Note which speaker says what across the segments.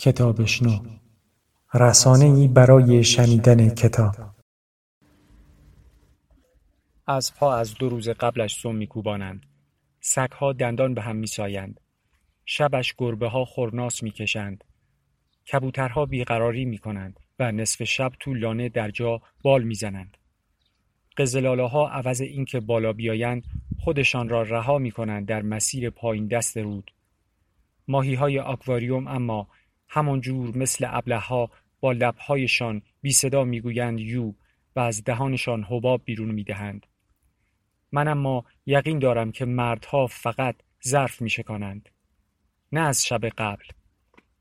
Speaker 1: کتابشنو رسانه ای برای شنیدن کتاب.
Speaker 2: اسبها از دو روز قبلش سم میکوبانند. سگها دندان به هم میسایند. شبش گربه ها خورناس می‌کشند. کبوترها بیقراری می‌کنند و نصف شب تو لانه در جا بال می‌زنند. قزلاله ها عوض اینکه بالا بیایند خودشان را رها می‌کنند در مسیر پایین دست رود. ماهی های آکواریوم اما جور مثل ها با لبهایشان بی صدا می‌گویند یو و از دهانشان حباب بیرون می‌دهند. من اما یقین دارم که مردها فقط ظرف میشکانند. نه از شب قبل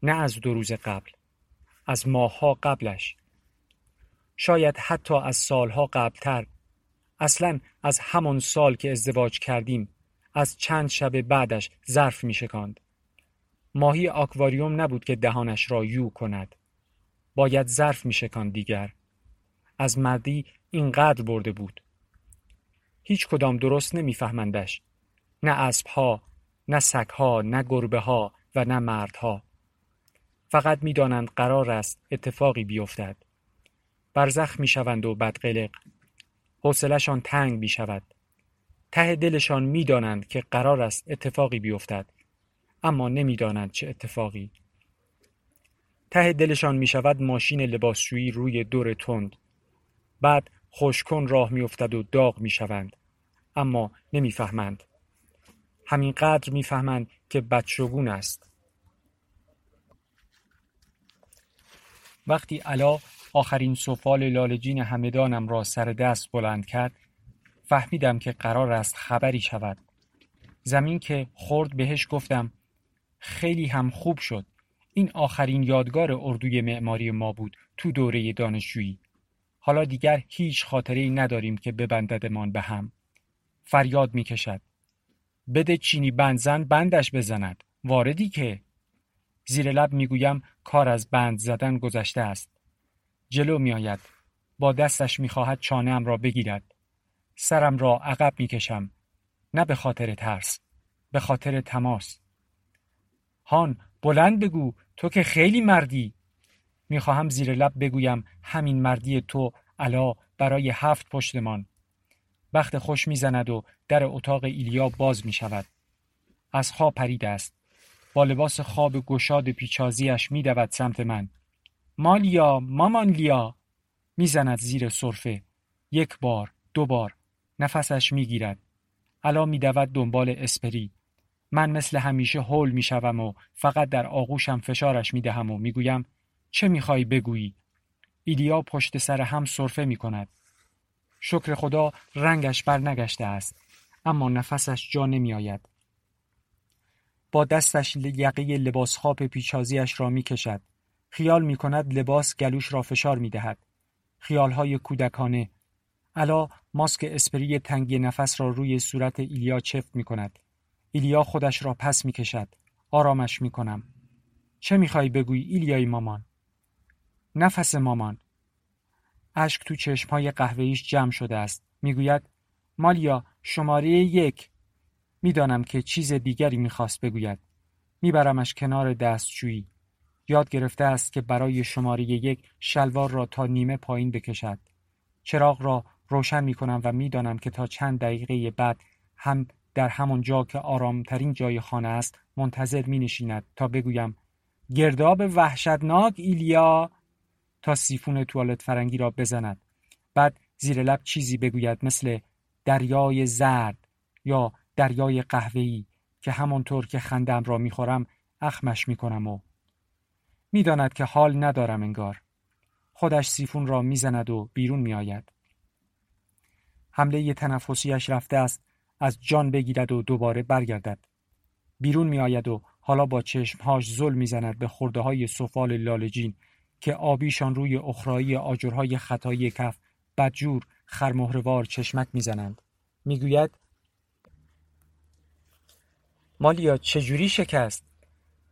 Speaker 2: نه از دو روز قبل از ماهها قبلش. شاید حتی از سالها قبلتر. اصلا از همان سال که ازدواج کردیم از چند شب بعدش ظرف می شکاند. ماهی آکواریوم نبود که دهانش را یو کند. باید ظرف می شکاند دیگر. از مردی اینقدر برده بود. هیچ کدام درست نمیفهمندش. نه اسبها، نه سگها، نه گربه ها و نه مردها. فقط می‌دانند قرار است اتفاقی بیفتد. برزخ می‌شوند و بدقلق. حوصلهشان تنگ می شود. ته دلشان می‌دانند که قرار است اتفاقی بیفتد اما نمی‌دانند چه اتفاقی. ته دلشان می شود ماشین لباسشویی روی دور تند. بعد خوشکن راه میافتد و داغ می شوند اما نمی‌فهمند. همینقدر می‌فهمند که بدشگون است. وقتی علا آخرین سفال لالجین همدانم را سر دست بلند کرد فهمیدم که قرار است خبری شود. زمین که خورد بهش گفتم خیلی هم خوب شد. این آخرین یادگار اردوی معماری ما بود تو دوره دانشجویی. حالا دیگر هیچ خاطره ای نداریم که ببنددمان به هم. فریاد می‌کشد. بده چینی بندزن بندش بزند. واردی که؟ زیر لب می‌گویم کار از بند زدن گذشته است. جلو میآید. با دستش می‌خواهد چانهام را بگیرد. سرم را عقب می‌کشم. نه به خاطر ترس به خاطر تماس. هان بلند بگو تو که خیلی مردی. می‌خواهم زیر لب بگویم همین مردی تو علا برای هفت پشتمان. بخت خوش می‌زند و در اتاق ایلیا باز می شود. از خواب پرید است. با لباس خواب گشاد پیچازیش می دود سمت من. مالیا مامان لیا. می‌زند زیر صرفه یک بار دو بار. نفسش می‌گیرد. علا میدود دنبال اسپری. من مثل همیشه هول می‌شوم و فقط در آغوشم فشارش می‌دهم و می‌گویم چه می‌خوای بگویی؟ ایلیا پشت سر هم صرفه می‌کند. شکر خدا رنگش بر نگشته است اما نفسش جا نمیآید. با دستش یقه لباس خواب پیچازیش را می‌کشد. خیال می کند لباس گلوش را فشار می دهد. های کودکانه. علا ماسک اسپری تنگی نفس را روی صورت ایلیا چفت می کند. ایلیا خودش را پس می کشد. آرامش می کنم. چه می خواهی بگویی ایلیای مامان؟ نفس مامان. اشک تو چشمهای قهوهیش جمع شده است. می‌گوید مالیا شماره یک. می‌دانم که چیز دیگری می‌خواست بگوید. میبرمش کنار دستشویی. یاد گرفته است که برای شماره یک شلوار را تا نیمه پایین بکشد. چراغ را روشن می کنم و می‌دانم که تا چند دقیقه بعد هم در همان جا که آرامترین جای خانه است منتظر می نشیند تا بگویم گرداب وحشتناک ایلیا تا سیفون توالت فرنگی را بزند. بعد زیر لب چیزی بگوید مثل دریای زرد یا دریای قهوه‌ای که همانطور که خندم را می‌خورم اخمش می‌کنم و می‌داند که حال ندارم انگار. خودش سیفون را می‌زند و بیرون میآید. حمله تنفسیش رفته است از جان بگیرد و دوباره برگردد. بیرون میآید و حالا با چشمهاش زل می‌زند به خورده های سفال لالجین که آبیشان روی اخرایی آجرهای خطایی کف بدجور خرمهروار چشمک می‌زنند. می‌گوید مالیا چجوری شکست؟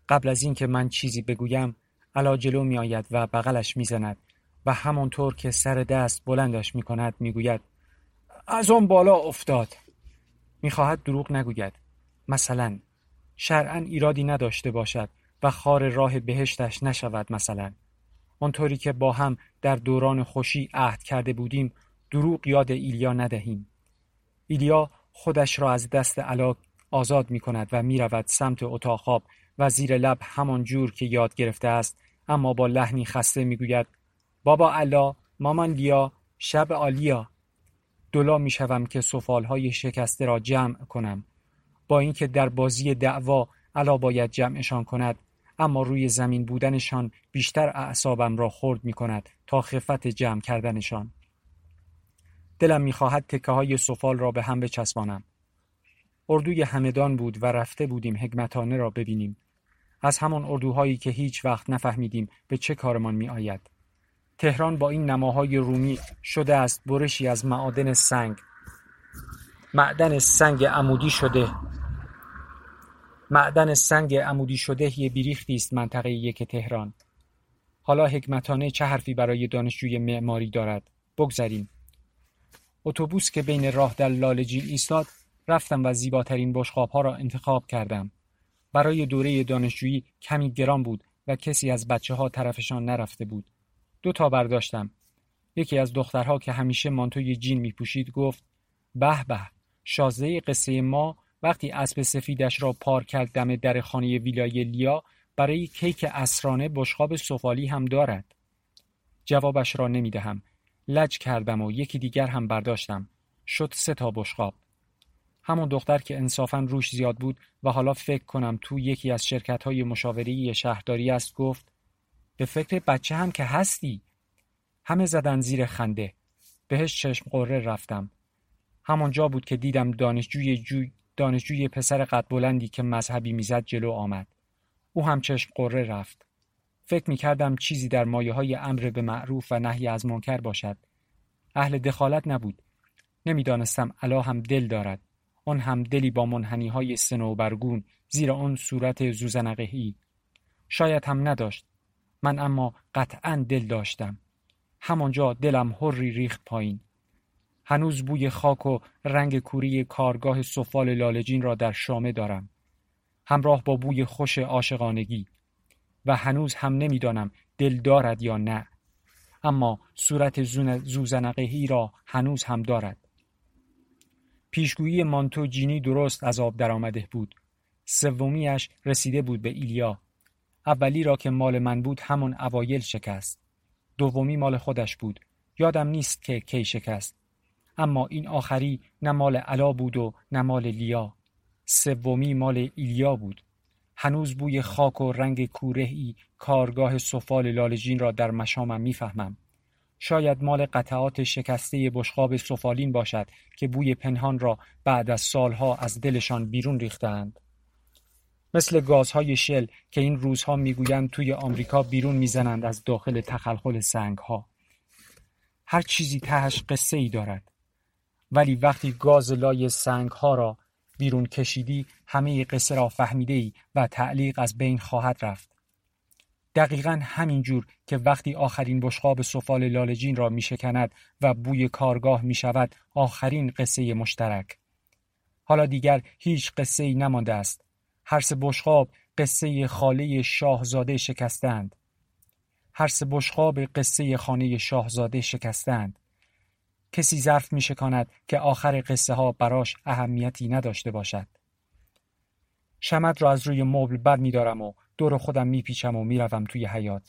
Speaker 2: قبل از اینکه من چیزی بگویم علا جلو می آید و بغلش می زند و همانطور که سر دست بلندش می کند می گوید از آن بالا افتاد. می خواهد دروغ نگوید. مثلا شرعا ایرادی نداشته باشد و خار راه بهشتش نشود مثلا. آنطوری که با هم در دوران خوشی عهد کرده بودیم دروغ یاد ایلیا ندهیم. ایلیا خودش را از دست علا آزاد می کند و می رود سمت اتاق خواب و زیر لب همان جور که یاد گرفته است اما با لحنی خسته می گوید بابا علا مامان لیا شب آلیا دلا می شوم که های شکسته را جمع کنم. با اینکه در بازی دعوا علا باید جمعشان کند اما روی زمین بودنشان بیشتر اعصابم را خرد می کند تا خفت جمع کردنشان. دلم می‌خواهد تکه های سفال را به هم بچسبانم. اردوی همدان بود و رفته بودیم حکمتانه را ببینیم. از همان اردوهایی که هیچ وقت نفهمیدیم به چه کارمان می آید. تهران با این نماهای رومی شده است برشی از معادن سنگ. معدن سنگ عمودی شده. معدن سنگ عمودی شده یه بیریختی است منطقه یک تهران. حالا حکمتانه چه حرفی برای دانشجوی معماری دارد؟ بگذریم. اتوبوس که بین راه در لالجین ایستاد رفتم و زیباترین ها را انتخاب کردم. برای دوره دانشجویی کمی گران بود و کسی از بچه ها طرفشان نرفته بود. دو تا برداشتم. یکی از دخترها که همیشه مانتوی جین می پوشید گفت به به شازده قصه ما وقتی اسب سفیدش را پار کرد دم در خانه ویلای لیا برای کیک اسرانه بشقاب سفالی هم دارد. جوابش را نمی دهم لج کردم و یکی دیگر هم برداشتم. شد سه تا بشقاب. همون دختر که انصافا روش زیاد بود و حالا فکر کنم تو یکی از شرکت های مشاوری شهرداری است گفت به فکر بچه هم که هستی. همه زدن زیر خنده. بهش چشم قره رفتم. همانجا بود که دیدم دانشجوی جوی دانشجوی پسر قد بلندی که مذهبی می‌زد جلو آمد. او هم چشم قره رفت. فکر می کردم چیزی در مایه های امر به معروف و نهی از منکر باشد. اهل دخالت نبود. نمی‌دانستم علا هم دل دارد. آن هم دلی با منحنی های سنوبرگون زیر آن صورت زوزنقهی شاید هم نداشت. من اما قطعا دل داشتم. همانجا دلم هری ریخت پایین. هنوز بوی خاک و رنگ کوری کارگاه سفال لالجین را در شامه دارم. همراه با بوی خوش عاشقانگی. و هنوز هم نمی‌دانم دل دارد یا نه. اما صورت زوزنقهی را هنوز هم دارد. پیشگویی مانتو جینی درست از آب درآمده بود. سومیش رسیده بود به ایلیا. اولی را که مال من بود همون اوایل شکست. دومی مال خودش بود. یادم نیست که کی شکست. اما این آخری نه مال علا بود و نه مال لیا. سومی مال ایلیا بود. هنوز بوی خاک و رنگ کورهی کارگاه سفال لالجین را در مشامم می‌فهمم. شاید مال قطعات شکسته بشقاب سفالین باشد که بوی پنهان را بعد از سالها از دلشان بیرون ریختند. مثل گازهای شل که این روزها می‌گویند توی آمریکا بیرون می‌زنند از داخل تخلخل سنگها. هر چیزی تهش قصه ای دارد. ولی وقتی گاز لای سنگها را بیرون کشیدی همه قصه را فهمیده ای و تعلیق از بین خواهد رفت. دقیقا همین جور که وقتی آخرین بشقاب سفال لالجین را می شکند و بوی کارگاه می شود آخرین قصه مشترک. حالا دیگر هیچ قصه ای نمانده است. هر سه بشقاب قصه خاله شاهزاده شکستند. هر سه بشقاب قصه خانه شاهزاده شکستند. کسی ظرف می شکاند که آخر قصه ها براش اهمیتی نداشته باشد. شمد را از روی مبل بر می دارم و دور خودم میپیچم و می‌روم توی حیات.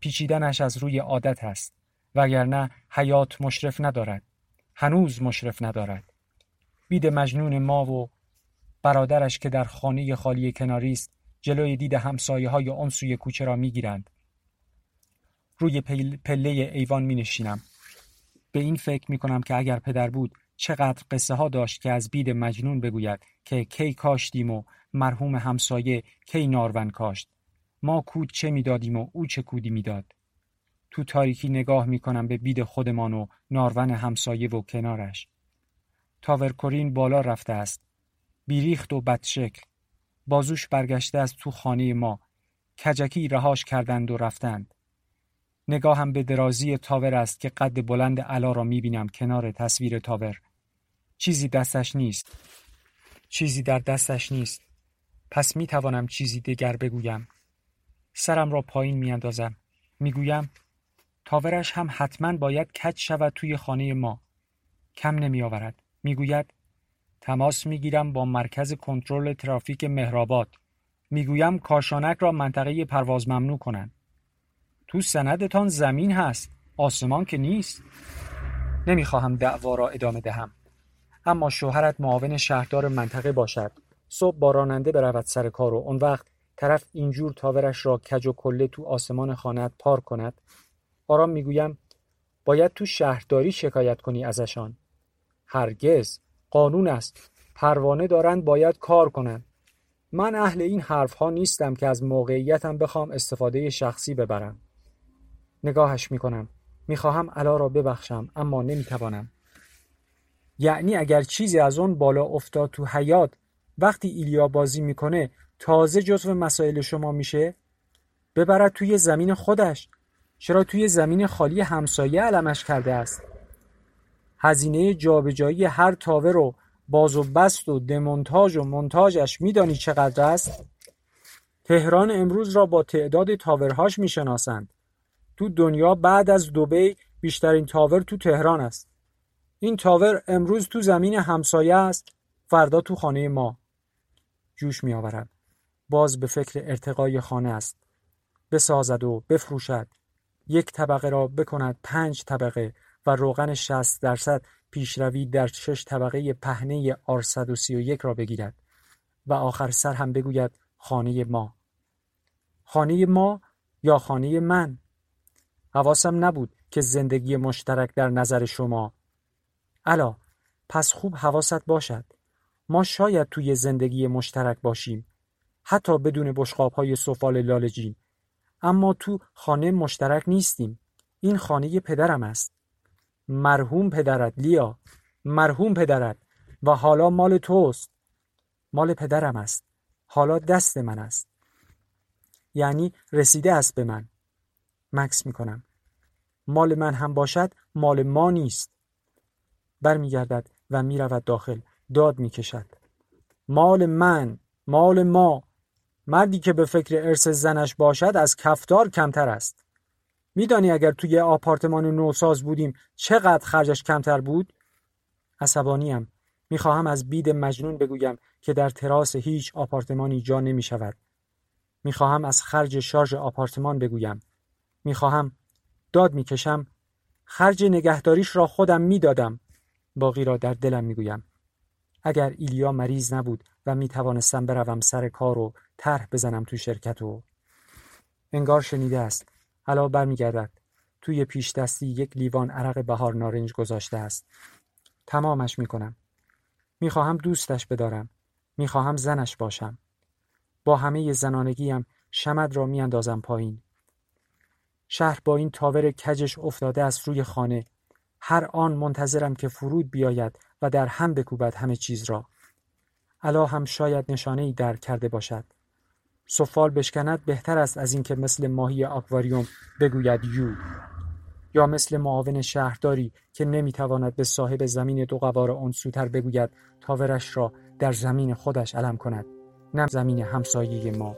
Speaker 2: پیچیدنش از روی عادت است وگرنه حیات مشرف ندارد. هنوز مشرف ندارد. بید مجنون ما و برادرش که در خانه خالی کناری است جلوی دید همسایه های آن سوی کوچه را می‌گیرند. روی پله ایوان می نشینم. به این فکر می کنم که اگر پدر بود چقدر قصه ها داشت که از بید مجنون بگوید که کی کاشتیم و مرحوم همسایه کی نارون کاشت ما کود چه می‌دادیم و او چه کودی می‌داد تو تاریکی نگاه می‌کنم به بید خودمان و نارون همسایه و کنارش تاورکورین بالا رفته است بیریخت و بدشکل. بازوش برگشته از تو خانه ما. کجکی رهاش کردند و رفتند. نگاهم به درازی تاور است که قد بلند علا را می‌بینم کنار تصویر تاور. چیزی دستش نیست. چیزی در دستش نیست. پس می توانم چیزی دیگر بگویم. سرم را پایین می اندازم می گویم تاورش هم حتما باید کج شود توی خانه ما. کم نمی آورد می گوید تماس می گیرم با مرکز کنترل ترافیک مهرآباد. می‌گویم کاشانک را منطقه پرواز ممنوع کنند. تو سندتان زمین هست آسمان که نیست. نمی‌خواهم دعوا را ادامه دهم. اما شوهرت معاون شهردار منطقه باشد. صبح با راننده برود سر کار و اون وقت طرف اینجور تاورش را کج و کله تو آسمان خانت پار کند. آرام می‌گویم باید تو شهرداری شکایت کنی ازشان. هرگز. قانون است. پروانه دارند باید کار کنند. من اهل این حرف ها نیستم که از موقعیتم بخوام استفاده شخصی ببرم. نگاهش می‌کنم. می‌خواهم علا را ببخشم اما نمی‌توانم. یعنی اگر چیزی از اون بالا افتاد تو حیات وقتی ایلیا بازی می‌کنه تازه جزو مسائل شما میشه؟ ببرد توی زمین خودش. چرا توی زمین خالی همسایه علمش کرده است؟ هزینه جابجایی هر تاوه رو باز و بست و دمونتاژ و منتاجش میدانی چقدر است؟ تهران امروز را با تعداد تاورهاش می‌شناسند. تو دنیا بعد از دوبی بیشترین تاور تو تهران است. این تاور امروز تو زمین همسایه است فردا تو خانه ما. جوش می آورد. باز به فکر ارتقای خانه است. بسازد و بفروشد. یک طبقه را بکند پنج طبقه و روغن شست درصد پیشروی در شش طبقه پهنه آر یک را بگیرد و آخر سر هم بگوید خانه ما. خانه ما یا خانه من؟ حواسم نبود که زندگی مشترک در نظر شما. الا پس خوب حواست باشد. ما شاید توی زندگی مشترک باشیم. حتی بدون بشقاب های سفال لالجین اما تو خانه مشترک نیستیم. این خانه پدرم است. مرحوم پدرت لیا. مرحوم پدرت. و حالا مال توست. مال پدرم است. حالا دست من است. یعنی رسیده است به من. مکس می‌کنم. مال من هم باشد مال ما نیست. برمیگردد و می‌رود داخل. داد می‌کشد. مال من مال ما. مردی که به فکر ارث زنش باشد از کفتار کمتر است. میدانی اگر توی آپارتمان نوساز بودیم چقدر خرجش کمتر بود؟ عصبانیم. می‌خواهم از بید مجنون بگویم که در تراس هیچ آپارتمانی جا نمی شود. می‌خواهم از خرج شارژ آپارتمان بگویم. می‌خواهم داد می‌کشم خرج نگهداریش را خودم می‌دادم. باقی را در دلم می‌گویم. اگر ایلیا مریض نبود و می توانستم بروم سر کار و طرح بزنم تو شرکت و انگار شنیده است حالا برمیگردد توی پیش دستی یک لیوان عرق بهار نارنج گذاشته است. تمامش می‌کنم. می‌خواهم دوستش بدارم. می‌خواهم زنش باشم. با همه زنانگیم شمد را میاندازم پایین. شهر با این تاور کجش افتاده است روی خانه. هر آن منتظرم که فرود بیاید و در هم بکوبد همه چیز را. علا هم شاید نشانه ای در کرده باشد. سفال بشکند بهتر است از اینکه مثل ماهی آکواریوم بگوید یو. یا مثل معاون شهرداری که نمی‌تواند به صاحب زمین دو قوار آن سوتر بگوید تاورش را در زمین خودش علم کند نه زمین همسایه ما.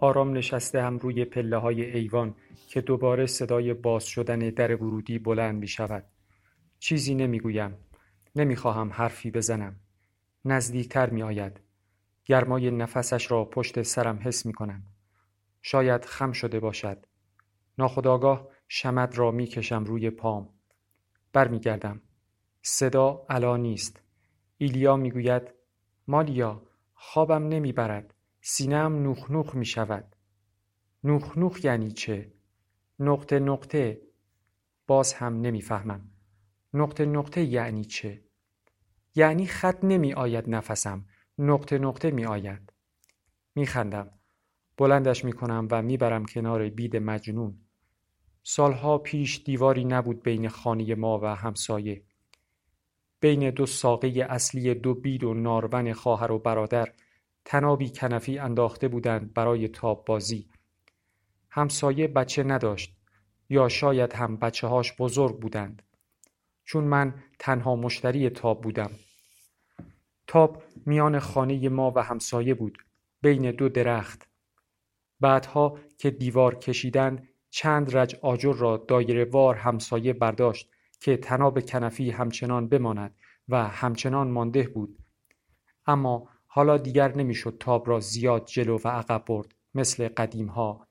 Speaker 2: آرام نشسته روی پله های ایوان که دوباره صدای باز شدن در ورودی بلند می شود. چیزی نمی گویم. نمی خواهم حرفی بزنم. نزدیکتر می آید. گرمای نفسش را پشت سرم حس می کنم. شاید خم شده باشد. ناخداگاه شمد را می کشم روی پام. برمیگردم. صدا علا نیست. ایلیا می‌گوید مالیا خوابم نمی‌برد. سینهام نوخ نوخ می شود. نوخ نوخ یعنی چه؟ نقطه نقطه باز هم نمی‌فهمم. نقطه نقطه یعنی چه؟ یعنی خط نمی آید نفسم. نقطه نقطه می آید. می خندم. بلندش می کنم و می‌برم کنار بید مجنون. سالها پیش دیواری نبود بین خانه ما و همسایه. بین دو ساقه اصلی دو بید و نارون خواهر و برادر تنابی کنفی انداخته بودند برای تاب بازی. همسایه بچه نداشت یا شاید هم بچه هاش بزرگ بودند. چون من تنها مشتری تاب بودم. تاب میان خانه ما و همسایه بود بین دو درخت. بعدها که دیوار کشیدند چند رج آجر را دایره وار همسایه برداشت که تناب کنفی همچنان بماند و همچنان مانده بود اما حالا دیگر نمی‌شد تاب را زیاد جلو و عقب برد مثل قدیم ها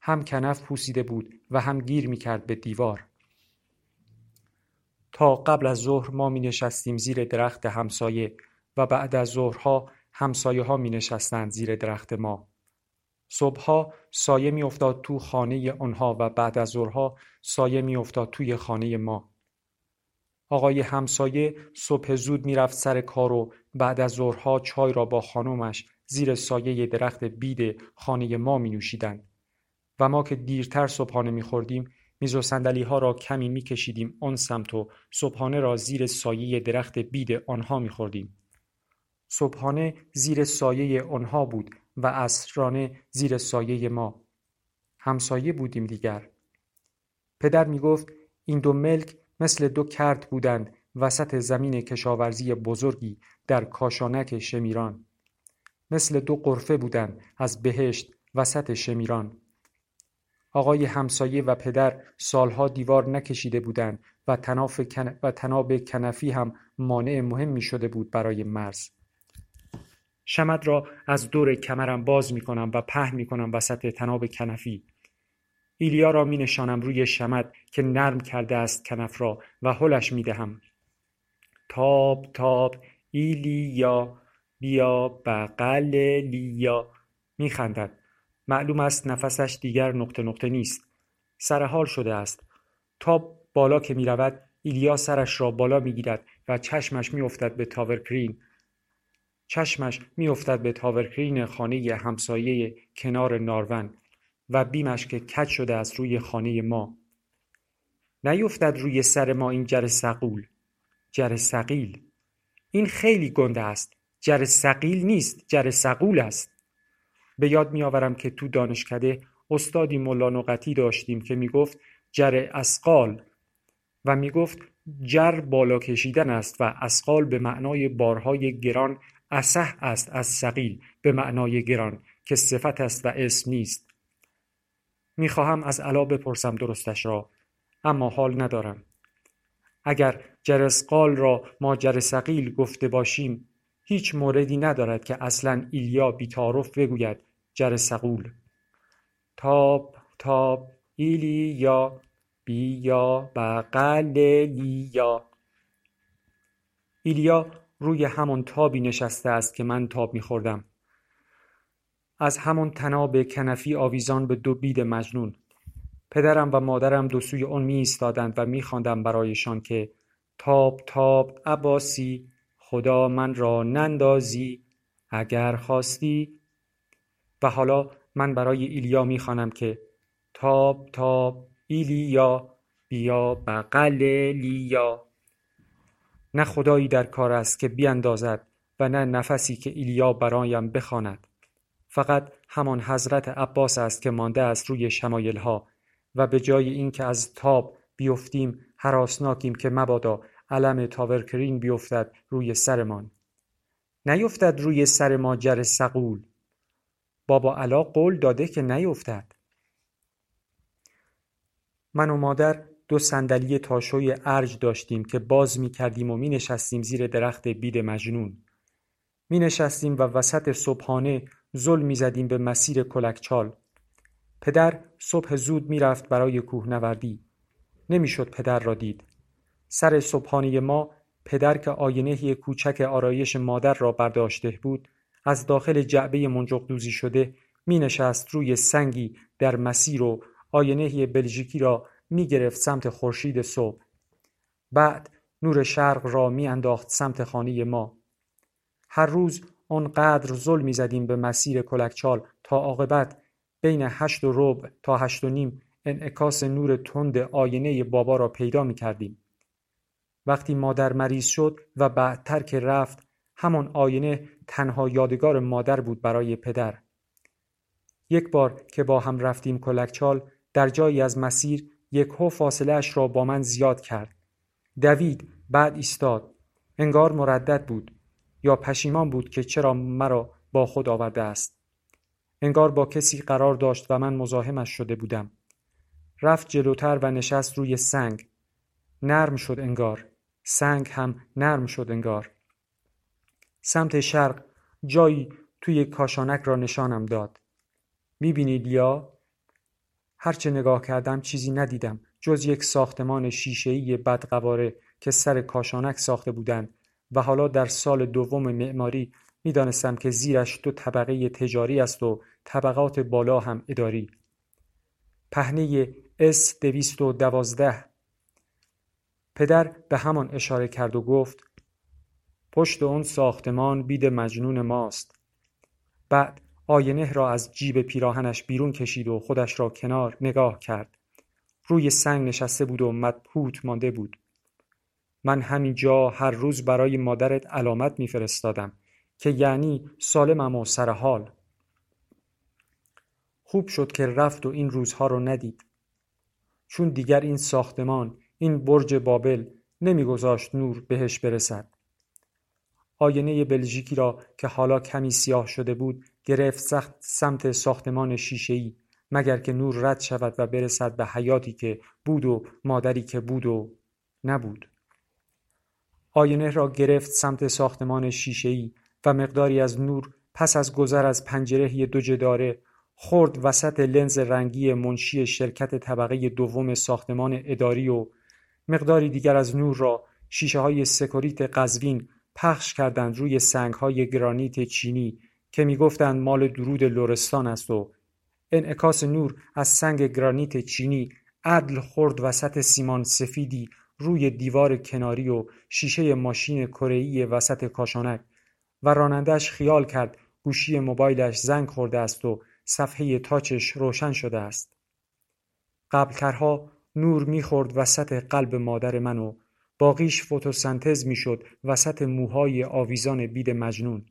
Speaker 2: هم کنف پوسیده بود و هم گیر می کرد به دیوار. تا قبل از ظهر ما می نشستیم زیر درخت همسایه و بعد از ظهرها همسایه ها می نشستند زیر درخت ما. صبحها سایه می افتاد تو خانه آنها و بعد از ظهرها سایه می افتاد توی خانه ما. آقای همسایه صبح زود می‌رفت سر کار و بعد از ظهرها چای را با خانمش زیر سایه درخت بید خانه ما می نوشیدند و ما که دیرتر صبحانه می خوردیم میز و سندلی ها را کمی می کشیدیم آن سمت و صبحانه را زیر سایه درخت بید آنها می خوردیم. صبحانه زیر سایه آنها بود و عصرانه زیر سایه ما. همسایه بودیم دیگر. پدر می گفت این دو ملک مثل دو کرد بودند وسط زمین کشاورزی بزرگی در کاشانک شمیران. مثل دو قرفه بودند از بهشت وسط شمیران. آقای همسایه و پدر سالها دیوار نکشیده بودند و, و تناب کنفی هم مانع مهمی شده بود برای مرز. شمد را از دور کمرم باز می کنم و په می کنم وسط تناب کنفی. ایلیا را می نشانم روی شمد که نرم کرده است کنف را و هلش می دهم. تاب تاب ایلیا بیا بغل لیا می خندد. معلوم است نفسش دیگر نقطه نقطه نیست. سرحال شده است. تاب بالا که می رود ایلیا سرش را بالا می گیرد و چشمش می افتد به تاورکرین. چشمش می افتد به تاورکرین خانه همسایه کنار نارون و بیمش که کج شده است روی خانه ما. نیفتد روی سر ما این جر سقول جر سقیل این خیلی گنده است جر سقیل نیست جر سقول است. به یاد میآورم که تو دانشکده استادی ملا داشتیم که می‌گفت جر اسقال و می‌گفت جر بالا کشیدن است و اسقال به معنای بارهای گران اسه است از سقیل به معنای گران که صفت است و اسم نیست. می‌خواهم از علا بپرسم درستش را اما حال ندارم. اگر جرسقال را ما جرسقیل گفته باشیم هیچ موردی ندارد که اصلا ایلیا بیتارف بگوید جرسقول تاب تاب ایلیا بیا لیا ایلیا روی همون تابی نشسته است که من تاب میخوردم. از همان تناب کنفی آویزان به دو بید مجنون. پدرم و مادرم دو سوی آن می ایستادند و می برایشان که تاب تاب عباسی خدا من را نندازی اگر خواستی. و حالا من برای ایلیا می که تاب تاب ایلیا بیا بغل لیا. نه خدایی در کار است که بیاندازد و نه نفسی که ایلیا برایم بخواند. فقط همان حضرت عباس است که مانده است روی ها و به جای اینکه از تاب بیفتیم حراسناکیم که مبادا علم تاورکرین بیفتد روی سرمان نیفتد روی سر ما جر سقول.
Speaker 1: بابا علا قول داده که نیفتد. من و مادر دو صندلی تاشوی ارج داشتیم که باز می کردیم و می نشستیم زیر درخت بید مجنون. می نشستیم و وسط صبحانه زل می زدیم به مسیر کلکچال. پدر صبح زود می رفت برای کوهنوردی. نمی‌شد پدر را دید. سر صبحانه ما پدر که آینه کوچک آرایش مادر را برداشته بود از داخل جعبه منجق دوزی شده می نشست روی سنگی در مسیر و آینه بلژیکی را می گرفت سمت خورشید صبح. بعد نور شرق را می انداخت سمت خانه ما. هر روز آنقدر ظلم می زدیم به مسیر کلکچال تا عاقبت بین هشت و ربع تا هشت و نیم انعکاس نور تند آینه بابا را پیدا می کردیم. وقتی مادر مریض شد و بعدتر که رفت همان آینه تنها یادگار مادر بود برای پدر. یک بار که با هم رفتیم کلکچال در جایی از مسیر یک هو فاصله اش را با من زیاد کرد. دوید بعد ایستاد. انگار مردد بود یا پشیمان بود که چرا مرا با خود آورده است. انگار با کسی قرار داشت و من مزاحمش شده بودم. رفت جلوتر و نشست روی سنگ. نرم شد انگار. سنگ هم نرم شد انگار. سمت شرق جایی توی کاشانک را نشانم داد. می‌بینی لیا؟ هرچه نگاه کردم چیزی ندیدم جز یک ساختمان شیشه‌ای بدقواره که سر کاشانک ساخته بودند و حالا در سال دوم معماری می‌دانستم که زیرش دو طبقه تجاری است و طبقات بالا هم اداری. پهنه اس دویست و دوازده. پدر به همان اشاره کرد و گفت پشت اون ساختمان بید مجنون ماست. بعد آینه را از جیب پیراهنش بیرون کشید و خودش را کنار نگاه کرد. روی سنگ نشسته بود و مدپوت مانده بود. من همینجا هر روز برای مادرت علامت میفرستادم که یعنی سالمم و سر حال خوب شد که رفت و این روزها رو ندید. چون دیگر این ساختمان این برج بابل نمیگذاشت نور بهش برسد. آینه بلژیکی را که حالا کمی سیاه شده بود گرفت سخت سمت ساختمان شیشهای مگر که نور رد شود و برسد به حیاتی که بود و مادری که بود و نبود. آینه را گرفت سمت ساختمان شیشهای و مقداری از نور پس از گذر از پنجره دو جداره خورد وسط لنز رنگی منشی شرکت طبقه دوم ساختمان اداری و مقداری دیگر از نور را شیشه های سکوریت قزوین پخش کردند روی سنگ های گرانیت چینی که می‌گفتند مال درود لورستان است و انعکاس نور از سنگ گرانیت چینی عدل خورد وسط سیمان سفیدی روی دیوار کناری و شیشه ماشین کره‌ای وسط کاشانک و رانندش خیال کرد گوشی موبایلش زنگ خورده است و صفحه تاچش روشن شده است. قبلترها نور می‌خورد وسط قلب مادر من و باقیش فتوسنتز می‌شد وسط موهای آویزان بید مجنون.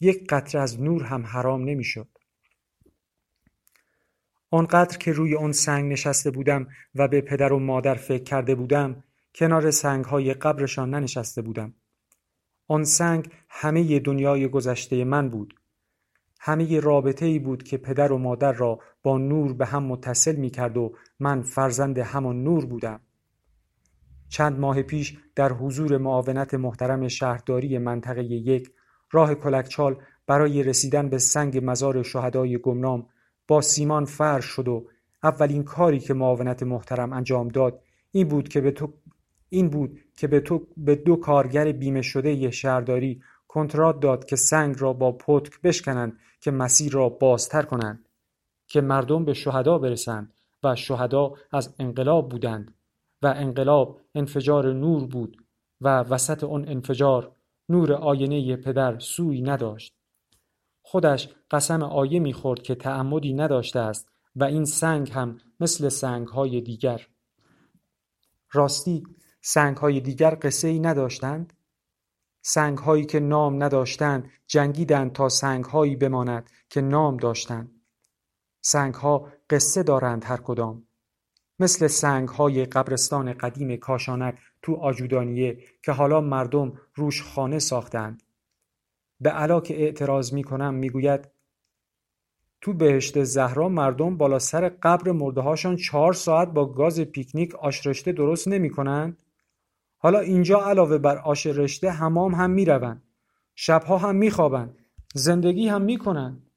Speaker 1: یک قطره از نور هم حرام نمی‌شد. آنقدر که روی آن سنگ نشسته بودم و به پدر و مادر فکر کرده بودم کنار های قبرشان ننشسته بودم. آن سنگ همه دنیای گذشته من بود. همه رابطه ای بود که پدر و مادر را با نور به هم متصل می کرد و من فرزند همان نور بودم. چند ماه پیش در حضور معاونت محترم شهرداری منطقه یک راه کلکچال برای رسیدن به سنگ مزار شهدای گمنام با سیمان فرش شد و اولین کاری که معاونت محترم انجام داد این بود که به تو این بود که به, تو به دو کارگر بیمه شده شهرداری کنترات داد که سنگ را با پتک بشکنند که مسیر را بازتر کنند که مردم به شهدا برسند و شهدا از انقلاب بودند و انقلاب انفجار نور بود و وسط آن انفجار نور آینه پدر سوی نداشت. خودش قسم آیه می‌خورد که تعمدی نداشته است و این سنگ هم مثل سنگ های دیگر راستی سنگ های دیگر قصه ای نداشتند؟ سنگ هایی که نام نداشتند جنگیدند تا سنگ هایی بماند که نام داشتند. سنگ ها قصه دارند هر کدام. مثل سنگ های قبرستان قدیم کاشانک تو آجودانیه که حالا مردم روش خانه ساختند. به علا که اعتراض می کنم می گوید تو بهشت زهرا مردم بالا سر قبر مردهاشان چهار ساعت با گاز پیکنیک آش رشته درست نمی‌کنند؟ حالا اینجا علاوه بر آش رشته حمام هم می‌روند. شبها هم میخوابند. زندگی هم می‌کنند.